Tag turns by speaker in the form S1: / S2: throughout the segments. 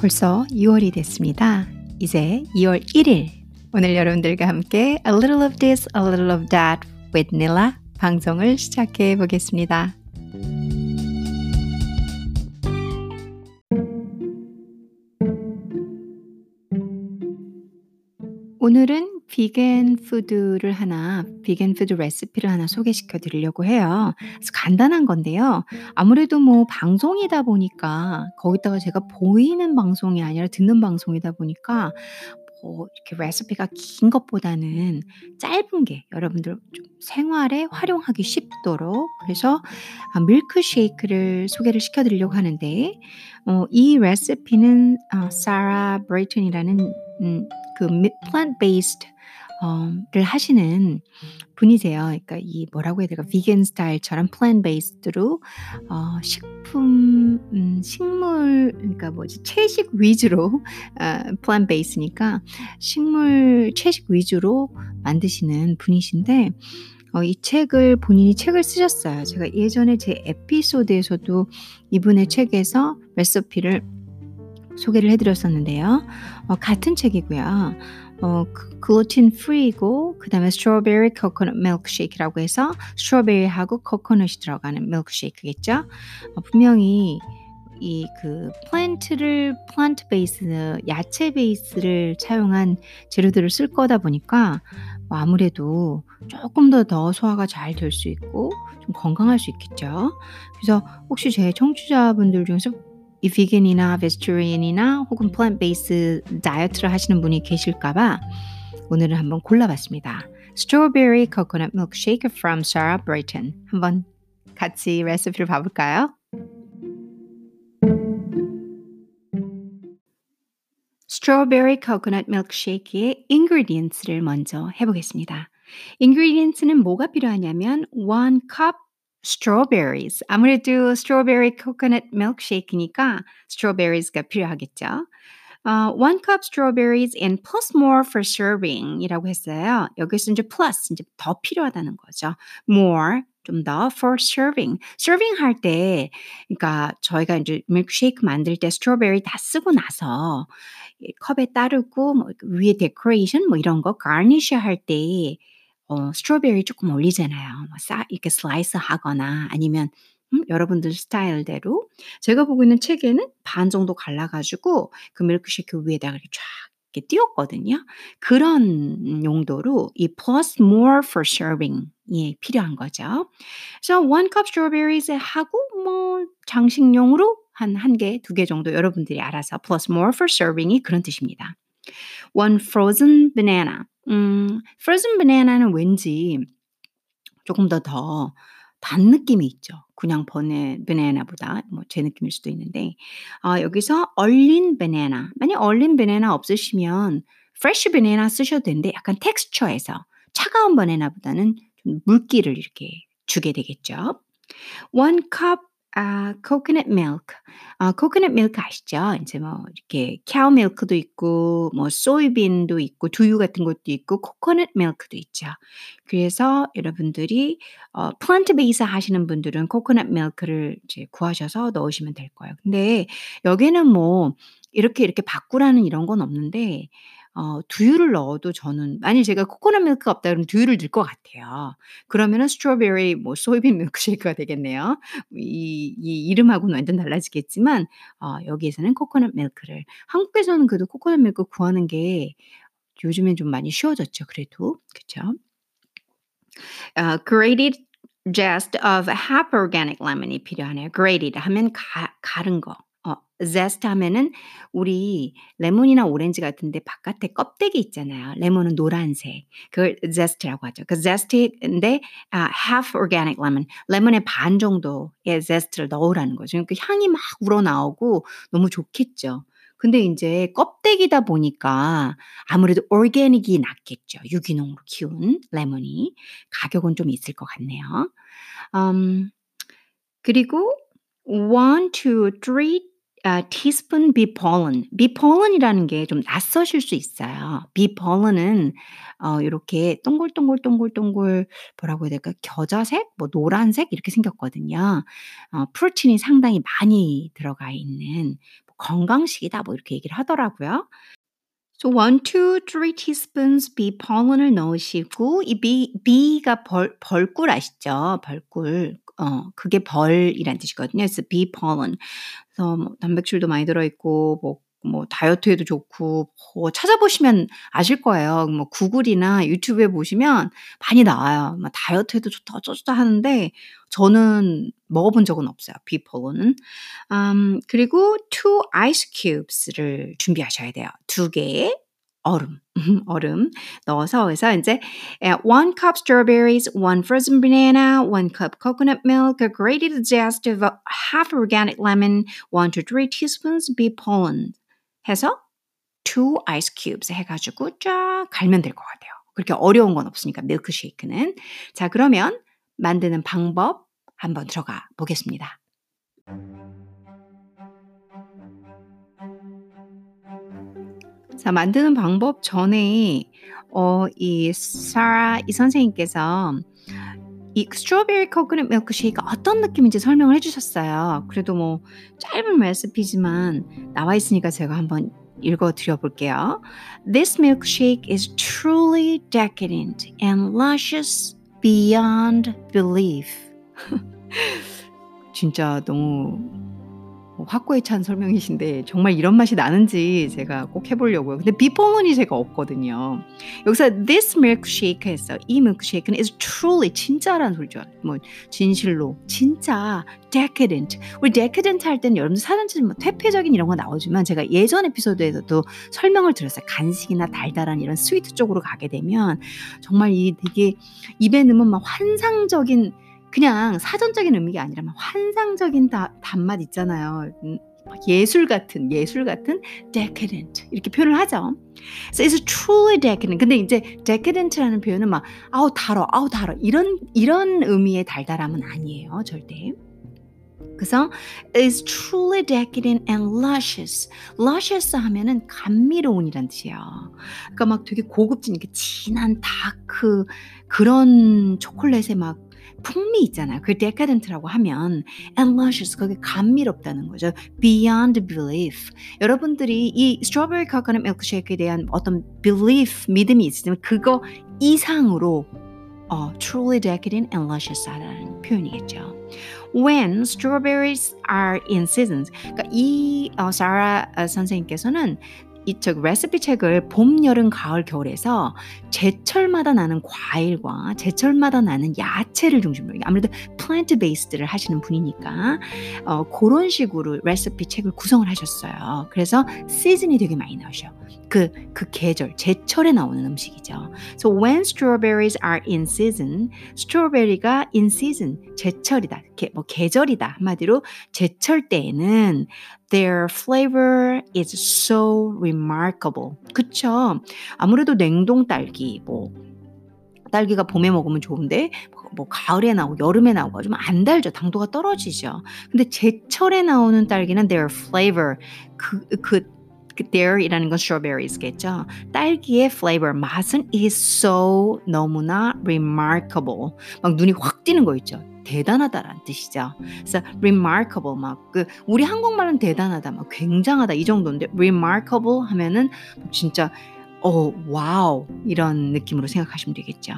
S1: 벌써 2월이 됐습니다. 이제 2월 1일 오늘 여러분들과 함께 A little of this, a little of that with Nilla 방송을 시작해 보겠습니다. 오늘은 vegan food를 하나, vegan food 레시피를 하나 소개시켜 드리려고 해요. 그래서 간단한 건데요. 아무래도 뭐 방송이다 보니까 거기다가 제가 보이는 방송이 아니라 듣는 방송이다 보니까 뭐 이렇게 레시피가 긴 것보다는 짧은 게 여러분들 좀 생활에 활용하기 쉽도록 그래서 아, 밀크 쉐이크를 소개를 시켜 드리려고 하는데 어, 이 레시피는 어, 사라 브레이튼이라는 음, 그 plant-based 어,를 하시는 분이세요. 그러니까 이 뭐라고 해야 될까? 비건 스타일처럼 plant based로 어, 식품 음, 식물 그러니까 뭐지 채식 위주로 어, plant base니까 식물 채식 위주로 만드시는 분이신데 어, 이 책을 본인이 책을 쓰셨어요. 제가 예전에 제 에피소드에서도 이분의 책에서 레시피를 소개를 해드렸었는데요. 어, 같은 책이고요. 어, gluten free고 그다음에 strawberry coconut milkshake라고 해서 strawberry하고 코코넛이 들어가는 milkshake겠죠. 어, 분명히 이그 plant를 plant base 야채 베이스를 차용한 재료들을 쓸 거다 보니까 뭐 아무래도 조금 더 더 소화가 잘 될 수 있고 좀 건강할 수 있겠죠. 그래서 혹시 제 청취자분들 중에서 이 비건이나 vegetarian이나 혹은 plant base diet를 하시는 분이 계실까봐 오늘은 한번 골라봤습니다. Strawberry Coconut Milkshake from Sarah Brayton. 한번 같이 레시피를 봐볼까요? 스트로베리 코코넛 밀크쉐이크의 ingredients를 먼저 해보겠습니다. ingredients는 뭐가 필요하냐면 1 cup strawberries. 아무래도 strawberry coconut milkshake니까 strawberries가 필요하겠죠. Uh, one cup strawberries and plus more for serving 이라고 했어요. 여기서 이제 plus, 이제 더 필요하다는 거죠. more, 좀 더 for serving. serving 할 때, 그러니까 저희가 이제 milkshake 만들 때 strawberry 다 쓰고 나서 컵에 따르고 뭐 위에 데코레이션 뭐 이런 거 garnish 할때 어, strawberry 조금 올리잖아요. 뭐 싸, 이렇게 슬라이스 하거나 아니면 음, 여러분들 스타일대로 제가 보고 있는 책에는 반 정도 갈라가지고 그 밀크쉐이크 위에다가 이렇게 쫙 이렇게 띄웠거든요. 그런 용도로 이 plus more for serving이 필요한 거죠. 그래서 one cup strawberries 하고 뭐 장식용으로 한 한 개, 두 개 정도 여러분들이 알아서 plus more for serving이 그런 뜻입니다. one frozen banana. 음, frozen banana는 왠지 조금 더 더 단 느낌이 있죠. 그냥 번의 바나나보다 뭐 제 느낌일 수도 있는데 어, 여기서 얼린 바나나 만약 얼린 바나나 없으시면 fresh 바나나 쓰셔도 되는데 약간 텍스처에서 차가운 바나나보다는 좀 물기를 이렇게 주게 되겠죠. one cup 아, coconut milk. 아, coconut milk 아시죠? 이제 뭐 이렇게 cow milk도 있고 뭐 소이빈도 있고 두유 같은 것도 있고 coconut milk도 있죠. 그래서 여러분들이 어 plant base 하시는 분들은 coconut milk를 이제 구하셔서 넣으시면 될 거예요. 근데 여기는 뭐 이렇게 이렇게 바꾸라는 이런 건 없는데 어 두유를 넣어도 저는 만약 제가 코코넛 밀크가 없다 그러면 두유를 넣을 것 같아요. 그러면은 strawberry 뭐 soybean milkshake가 되겠네요. 이, 이 이름하고는 완전 달라지겠지만 어 여기에서는 코코넛 밀크를 한국에서는 그래도 코코넛 밀크 구하는 게 요즘엔 좀 많이 쉬워졌죠. 그래도 그쵸? 어, grated zest of half organic lemon이 필요하네요. grated 하면 가, 가른 거. 어 zest 하면은 우리 레몬이나 오렌지 같은데 바깥에 껍데기 있잖아요. 레몬은 노란색. 그걸 zest라고 하죠. 그 zest인데 아, half organic lemon. 레몬의 반 정도의 zest를 넣으라는 거죠. 그 향이 막 우러나오고 너무 좋겠죠. 근데 인제 껍데기다 보니까 아무래도 organic이 낫겠죠. 유기농으로 키운 레몬이. 가격은 좀 있을 것 같네요. 음 그리고 1 to 3 아 teaspoon bee pollen. bee pollen이라는 게 좀 낯서실 수 있어요. bee pollen은 어 요렇게 동글동글동글동글 뭐라고 해야 될까? 겨자색, 뭐 노란색 이렇게 생겼거든요. 어 프로틴이 상당히 많이 들어가 있는 뭐 건강식이다 뭐 이렇게 얘기를 하더라고요. So one, two, three teaspoons bee pollen을 넣으시고 이 bee, bee가 벌, 벌꿀 아시죠? 벌꿀. 어, 그게 벌이란 뜻이거든요. 그래서 bee pollen. 그래서 뭐 단백질도 많이 들어있고 뭐, 뭐 다이어트에도 좋고 뭐 찾아보시면 아실 거예요. 뭐 구글이나 유튜브에 보시면 많이 나와요. 뭐 다이어트에도 좋다 어쩌다 하는데 저는 먹어본 적은 없어요. bee pollen은. 음, 그리고 two ice cubes를 준비하셔야 돼요. 두 개의 얼음, 얼음 넣어서 그래서 이제 one cup strawberries, one frozen banana, one cup coconut milk, a grated zest of half organic lemon, one to three teaspoons bee pollen 해서 two ice cubes 해가지고 쫙 갈면 될 것 같아요. 그렇게 어려운 건 없으니까 밀크쉐이크는 자 그러면 만드는 방법 한번 들어가 보겠습니다. 자, 만드는 방법 전에 어, 이 사라 이 선생님께서 이 스트로베리 코코넛 밀크쉐이크 어떤 느낌인지 설명을 해주셨어요. 그래도 뭐 짧은 레시피지만 나와 있으니까 제가 한번 읽어 드려 볼게요. This milkshake is truly decadent and luscious beyond belief. 진짜 너무 확고에 찬 설명이신데 정말 이런 맛이 나는지 제가 꼭 해보려고요. 근데 비포문이 제가 없거든요. 여기서 this milkshake에서 이 milkshake는 is truly 진짜라는 소리죠. 뭐 진실로 진짜 decadent. 우리 decadent 할 때는 여러분들 사전지 뭐 퇴폐적인 이런 거 나오지만 제가 예전 에피소드에서도 설명을 드렸어요. 간식이나 달달한 이런 스위트 쪽으로 가게 되면 정말 이 되게 입에 넣으면 막 환상적인 그냥 사전적인 의미가 아니라 막 환상적인 다, 단맛 있잖아요. 음, 예술 같은 예술 같은 decadent 이렇게 표현을 하죠. So it's truly decadent. 근데 이제 decadent라는 표현은 막 아우 달어, 아우 달어 이런 이런 의미의 달달함은 아니에요, 절대. 그래서 is truly decadent and luscious. luscious 하면은 감미로운이란 뜻이에요. 그러니까 막 되게 고급진 이렇게 진한 다크 그런 초콜릿에 막 풍미 있잖아요. 그 decadent라고 하면 and luscious 그게 감미롭다는 거죠. beyond belief. 여러분들이 이 strawberry coconut milkshake에 대한 어떤 belief 믿음이 있으면 그거 이상으로 어, truly decadent and luscious하다는 표현이겠죠. When strawberries are in seasons. 그러니까 이 어, 사라 선생님께서는 이 책 레시피 책을 봄, 여름, 가을, 겨울에서 제철마다 나는 과일과 제철마다 나는 야채를 중심으로 아무래도 플랜트 베이스드를 하시는 분이니까 어, 그런 식으로 레시피 책을 구성을 하셨어요. 그래서 시즌이 되게 많이 나오셔. 그, 그 계절, 제철에 나오는 음식이죠. So when strawberries are in season, 스트로베리가 in season, 제철이다. 게, 뭐 계절이다. 한마디로 제철 때에는 their flavor is so remarkable. 그쵸? 아무래도 냉동 딸기, 뭐, 딸기가 봄에 먹으면 좋은데 뭐 가을에 나오고 여름에 나오고 좀 안 달죠. 당도가 떨어지죠. 근데 제철에 나오는 딸기는 their flavor 그, 그 there이라는 건 strawberries겠죠. 딸기의 flavor 맛은 is so 너무나 remarkable. 막 눈이 확 띄는 거 있죠. 대단하다라는 뜻이죠. 그래서 remarkable 막 그 우리 한국말은 대단하다, 막 굉장하다 이 정도인데 remarkable 하면은 진짜 어, 와우 이런 느낌으로 생각하시면 되겠죠.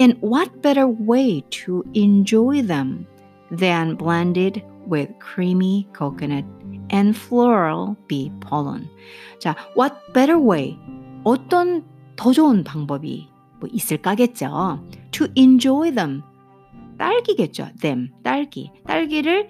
S1: And what better way to enjoy them than blended with creamy coconut and floral bee pollen. 자, what better way? 어떤 더 좋은 방법이 뭐 있을까겠죠. To enjoy them. 딸기겠죠. them. 딸기. 딸기를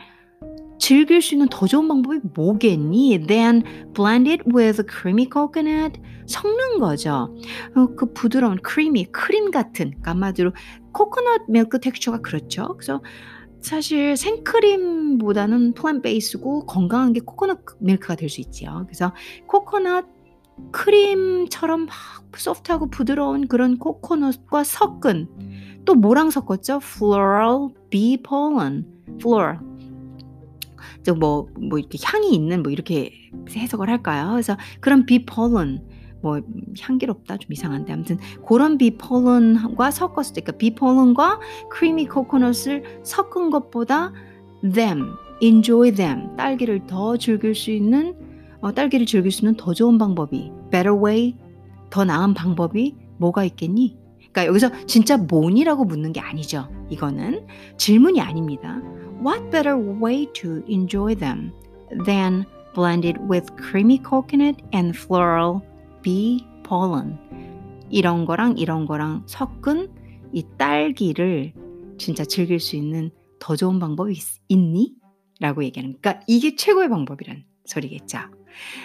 S1: 즐길 수 있는 더 좋은 방법이 뭐겠니? Then blend it with creamy coconut. 섞는 거죠. 어, 그 부드러운 creamy, 크림 같은, 한마디로 코코넛 밀크 텍스처가 그렇죠. 그래서 사실 생크림보다는 plant base고 건강한 게 코코넛 밀크가 될 수 있지요. 그래서 코코넛 크림처럼 막 소프트하고 부드러운 그런 코코넛과 섞은 또 뭐랑 섞었죠? floral bee pollen, floral. 뭐, 뭐 이렇게 향이 있는 뭐 이렇게 해석을 할까요? 그래서 그런 bee pollen 뭐 향기롭다 좀 이상한데 아무튼 그런 비폴론과 섞었을 때 그러니까 비폴론과 크리미 코코넛을 섞은 것보다 them, enjoy them 딸기를 더 즐길 수 있는 어, 딸기를 즐길 수 있는 더 좋은 방법이 better way 더 나은 방법이 뭐가 있겠니? 그러니까 여기서 진짜 뭐니라고 묻는 게 아니죠. 이거는 질문이 아닙니다. What better way to enjoy them than blended with creamy coconut and floral bee pollen? 이런 거랑 이런 거랑 섞은 이 딸기를 진짜 즐길 수 있는 더 좋은 방법이 있, 니 라고 얘기하는. 그러니까 이게 최고의 방법이란 소리겠죠.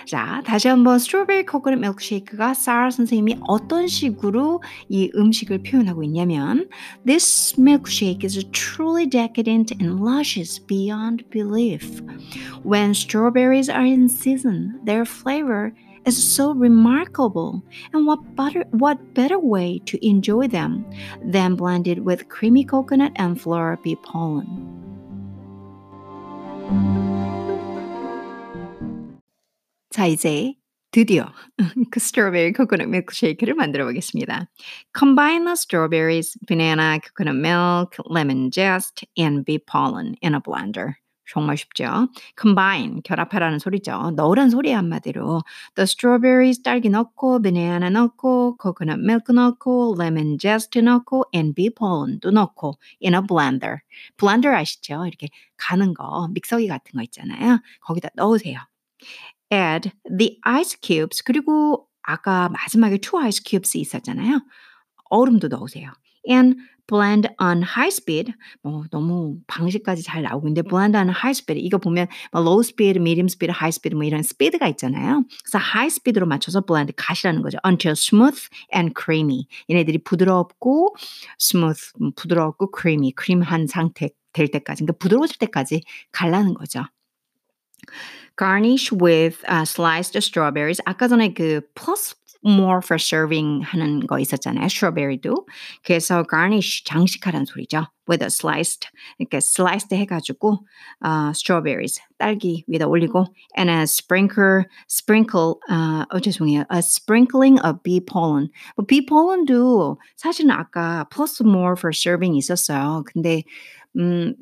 S1: 자, 다시 한번 스트로베리 코코넛 밀크쉐이크가 사라 선생님이 어떤 식으로 이 음식을 표현하고 있냐면 This milkshake is truly decadent and luscious beyond belief. When strawberries are in season, their flavor is so remarkable, and what better, what better way to enjoy them than blended with creamy coconut and floral bee pollen? 자, 이제 드디어 그 strawberry coconut milkshake를 만들어 보겠습니다. Combine the strawberries, banana, coconut milk, lemon zest, and bee pollen in a blender. 정말 쉽죠. combine 결합하라는 소리죠. 넣으란 소리야 한마디로. The strawberries 딸기 넣고, banana 넣고, coconut milk 넣고, lemon zest 넣고, and bee pollen도 넣고 in a blender. blender 아시죠? 이렇게 가는 거, 믹서기 같은 거 있잖아요. 거기다 넣으세요. Add the ice cubes 그리고 아까 마지막에 two ice cubes 있었잖아요. 얼음도 넣으세요. and blend on high speed 뭐 너무 방식까지 잘 나오고 있는데 blend on high speed 이거 보면 뭐 low speed, medium speed, high speed 뭐 이런 스피드가 있잖아요. 그래서 high speed로 맞춰서 blend 가시라는 거죠. until smooth and creamy. 얘네들이 부드럽고 smooth 부드럽고 creamy 크림한 상태 될 때까지 그러니까 부드러워질 때까지 갈라는 거죠. garnish with uh, sliced strawberries. 아까 전에 그 plus more for serving 하는 거 있었잖아요. strawberry도. 그래서 garnish 장식하라는 소리죠. with a sliced 이렇게 sliced 해가지고 uh, strawberries 딸기 위에다 올리고 and a sprinkle sprinkle uh, 어 죄송해요. a sprinkling of bee pollen. 뭐 bee pollen도 사실은 아까 plus more for serving 있었어요. 근데 음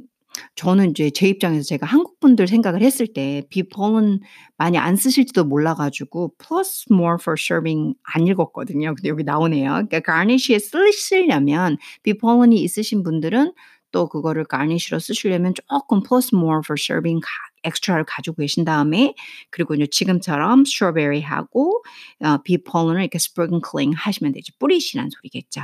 S1: 저는 이제 제 입장에서 제가 한국 분들 생각을 했을 때 비폴은 많이 안 쓰실지도 몰라 가지고 plus more for serving 안 읽었거든요. 근데 여기 나오네요. 그러니까 garnish에 쓰시려면 비폴은이 있으신 분들은 또 그거를 garnish로 쓰시려면 조금 plus more for serving 가, 엑스트라를 가지고 계신 다음에 그리고 이제 지금처럼 strawberry하고 어, 비폴은을 이렇게 sprinkling 하시면 되죠. 뿌리시란 소리겠죠.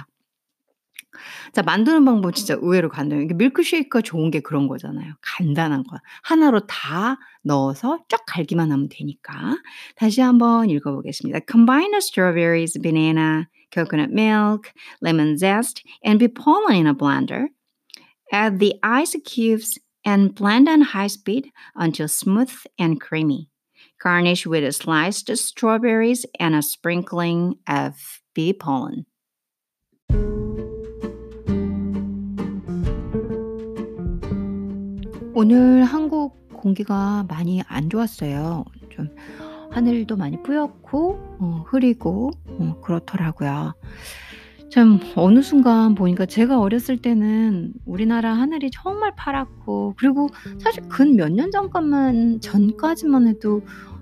S1: 자 만드는 방법 진짜 의외로 간단해요. 이게 밀크쉐이크가 좋은 게 그런 거잖아요. 간단한 거. 하나로 다 넣어서 쫙 갈기만 하면 되니까. 다시 한번 읽어 보겠습니다. Combine the strawberries, banana, coconut milk, lemon zest, and be pollen in a blender. Add the ice cubes and blend on high speed until smooth and creamy. Garnish with sliced strawberries and a sprinkling of bee pollen. 오늘 한국 공기가 많이 안 좋았어요. 좀 하늘도 많이 뿌옇고 어, 흐리고 어, 그렇더라고요. 참 어느 순간 보니까 제가 어렸을 때는 우리나라 하늘이 정말 파랗고 그리고 사실 근 몇 년 전까만 전까지만 해도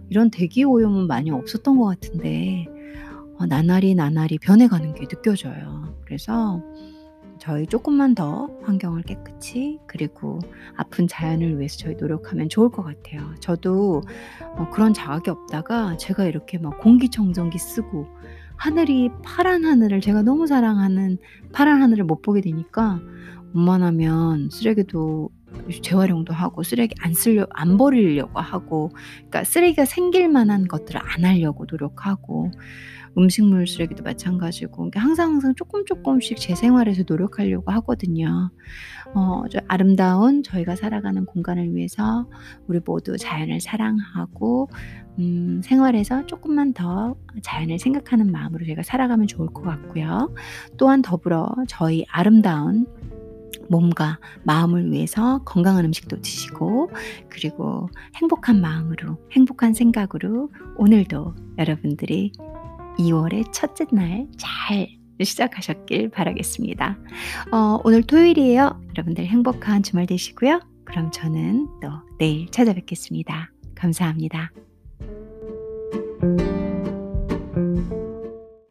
S1: 이런 대기 오염은 많이 없었던 것 같은데 어, 나날이 나날이 변해가는 게 느껴져요. 그래서 저희 조금만 더 환경을 깨끗이 그리고 아픈 자연을 위해서 저희 노력하면 좋을 것 같아요. 저도 어, 그런 자각이 없다가 제가 이렇게 막 공기청정기 쓰고 하늘이 파란 하늘을 제가 너무 사랑하는 파란 하늘을 못 보게 되니까 웬만하면 쓰레기도 재활용도 하고 쓰레기 안 쓰려 안 버리려고 하고 그러니까 쓰레기가 생길 만한 것들을 안 하려고 노력하고 음식물 쓰레기도 마찬가지고 그러니까 항상 항상 조금 조금씩 제 생활에서 노력하려고 하거든요. 어, 아름다운 저희가 살아가는 공간을 위해서 우리 모두 자연을 사랑하고 음, 생활에서 조금만 더 자연을 생각하는 마음으로 제가 살아가면 좋을 것 같고요. 또한 더불어 저희 아름다운 몸과 마음을 위해서 건강한 음식도 드시고 그리고 행복한 마음으로 행복한 생각으로 오늘도 여러분들이 2월의 첫째 날 잘 시작하셨길 바라겠습니다. 어, 오늘 토요일이에요. 여러분들 행복한 주말 되시고요. 그럼 저는 또 내일 찾아뵙겠습니다. 감사합니다.